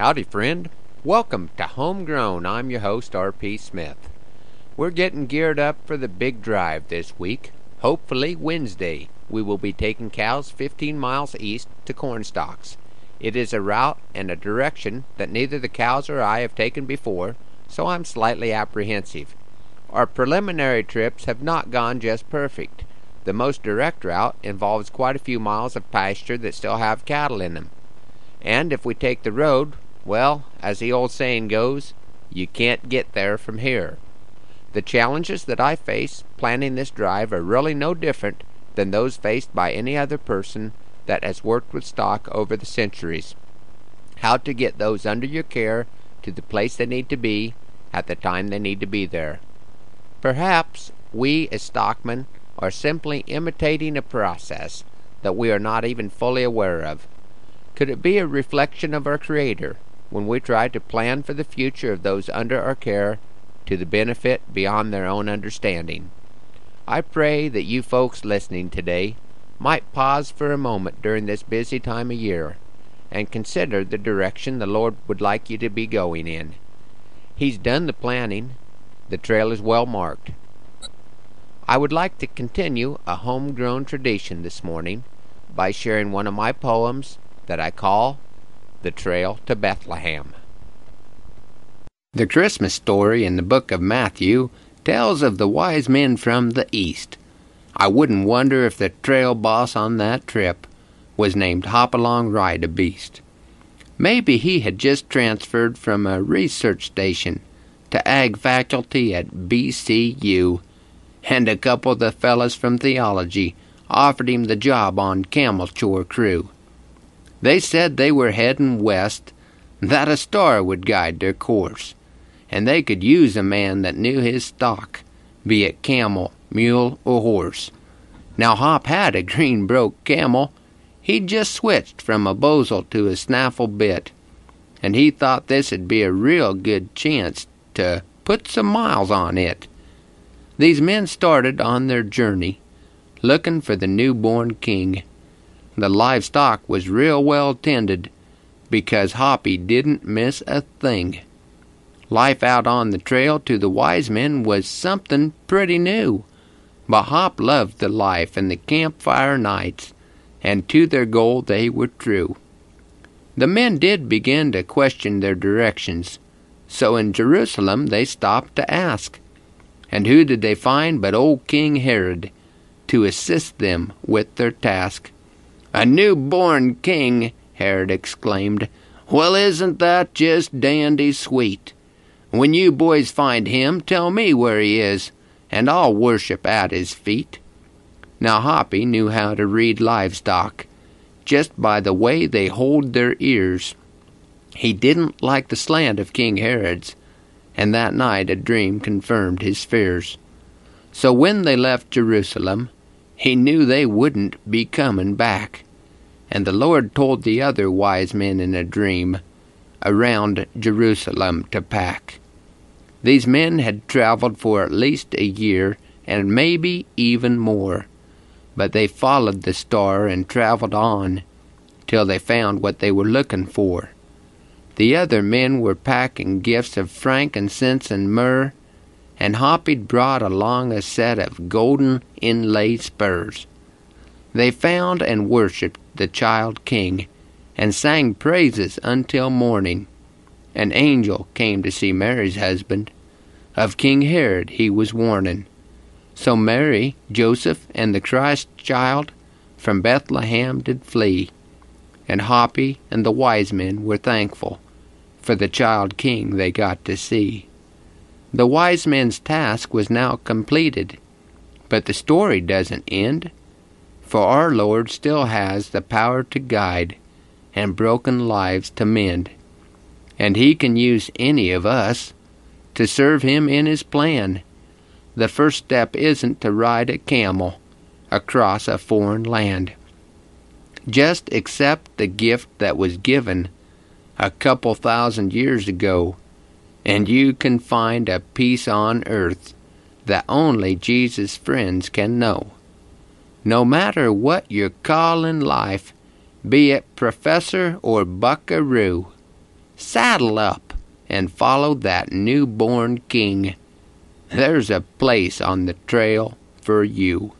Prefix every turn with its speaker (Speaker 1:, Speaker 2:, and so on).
Speaker 1: Howdy, friend. Welcome to Homegrown. I'm your host, R.P. Smith. We're getting geared up for the big drive this week. Hopefully, Wednesday, we will be taking cows 15 miles east to Cornstalks. It is a route and a direction that neither the cows or I have taken before, so I'm slightly apprehensive. Our preliminary trips have not gone just perfect. The most direct route involves quite a few miles of pasture that still have cattle in them. And if we take the road, well, as the old saying goes, you can't get there from here. The challenges that I face planning this drive are really no different than those faced by any other person that has worked with stock over the centuries. How to get those under your care to the place they need to be at the time they need to be there. Perhaps we as stockmen are simply imitating a process that we are not even fully aware of. Could it be a reflection of our Creator when we try to plan for the future of those under our care to the benefit beyond their own understanding? I pray that you folks listening today might pause for a moment during this busy time of year and consider the direction the Lord would like you to be going in. He's done the planning. The trail is well marked. I would like to continue a homegrown tradition this morning by sharing one of my poems that I call The Trail to Bethlehem. The Christmas story in the book of Matthew tells of the wise men from the east. I wouldn't wonder if the trail boss on that trip was named Hopalong Ride a Beast. Maybe he had just transferred from a research station to ag faculty at BCU and a couple of the fellows from theology offered him the job on camel chore crew. They said they were heading west, that a star would guide their course, and they could use a man that knew his stock, be it camel, mule, or horse. Now Hop had a green broke camel. He'd just switched from a bosal to a snaffle bit, and he thought this'd be a real good chance to put some miles on it. These men started on their journey, looking for the newborn king. The livestock was real well tended, because Hoppy didn't miss a thing. Life out on the trail to the wise men was something pretty new, but Hop loved the life and the campfire nights, and to their goal they were true. The men did begin to question their directions, so in Jerusalem they stopped to ask. And who did they find but old King Herod to assist them with their task? A new-born king, Herod exclaimed. Well, isn't that just dandy sweet? When you boys find him, tell me where he is, and I'll worship at his feet. Now Hoppy knew how to read livestock, just by the way they hold their ears. He didn't like the slant of King Herod's, and that night a dream confirmed his fears. So when they left Jerusalem, he knew they wouldn't be coming back. And the Lord told the other wise men in a dream around Jerusalem to pack. These men had traveled for at least a year and maybe even more, but they followed the star and traveled on till they found what they were looking for. The other men were packing gifts of frankincense and myrrh, and Hoppy'd brought along a set of golden inlaid spurs. They found and worshipped the child king, and sang praises until morning. An angel came to see Mary's husband. Of King Herod he was warning. So Mary, Joseph, and the Christ child from Bethlehem did flee, and Hoppy and the wise men were thankful for the child king they got to see. The wise men's task was now completed, but the story doesn't end, for our Lord still has the power to guide and broken lives to mend, and He can use any of us to serve Him in His plan. The first step isn't to ride a camel across a foreign land. Just accept the gift that was given a couple thousand years ago, and you can find a peace on earth that only Jesus' friends can know. No matter what your call in life, be it professor or buckaroo, saddle up and follow that newborn king. There's a place on the trail for you.